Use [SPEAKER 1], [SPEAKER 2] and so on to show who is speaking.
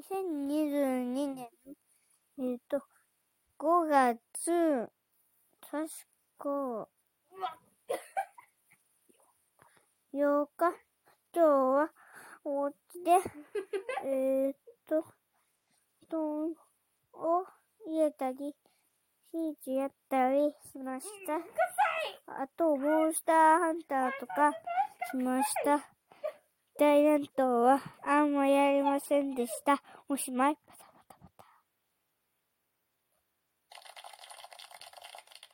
[SPEAKER 1] 2022年、えっ、と、5月、確か、8日、今日は、お家で、えっと、布団を入れたり、シーツやったりしました。あと、モンスターハンターとかしました。大乱闘はあんまやりませんでした。おしまい。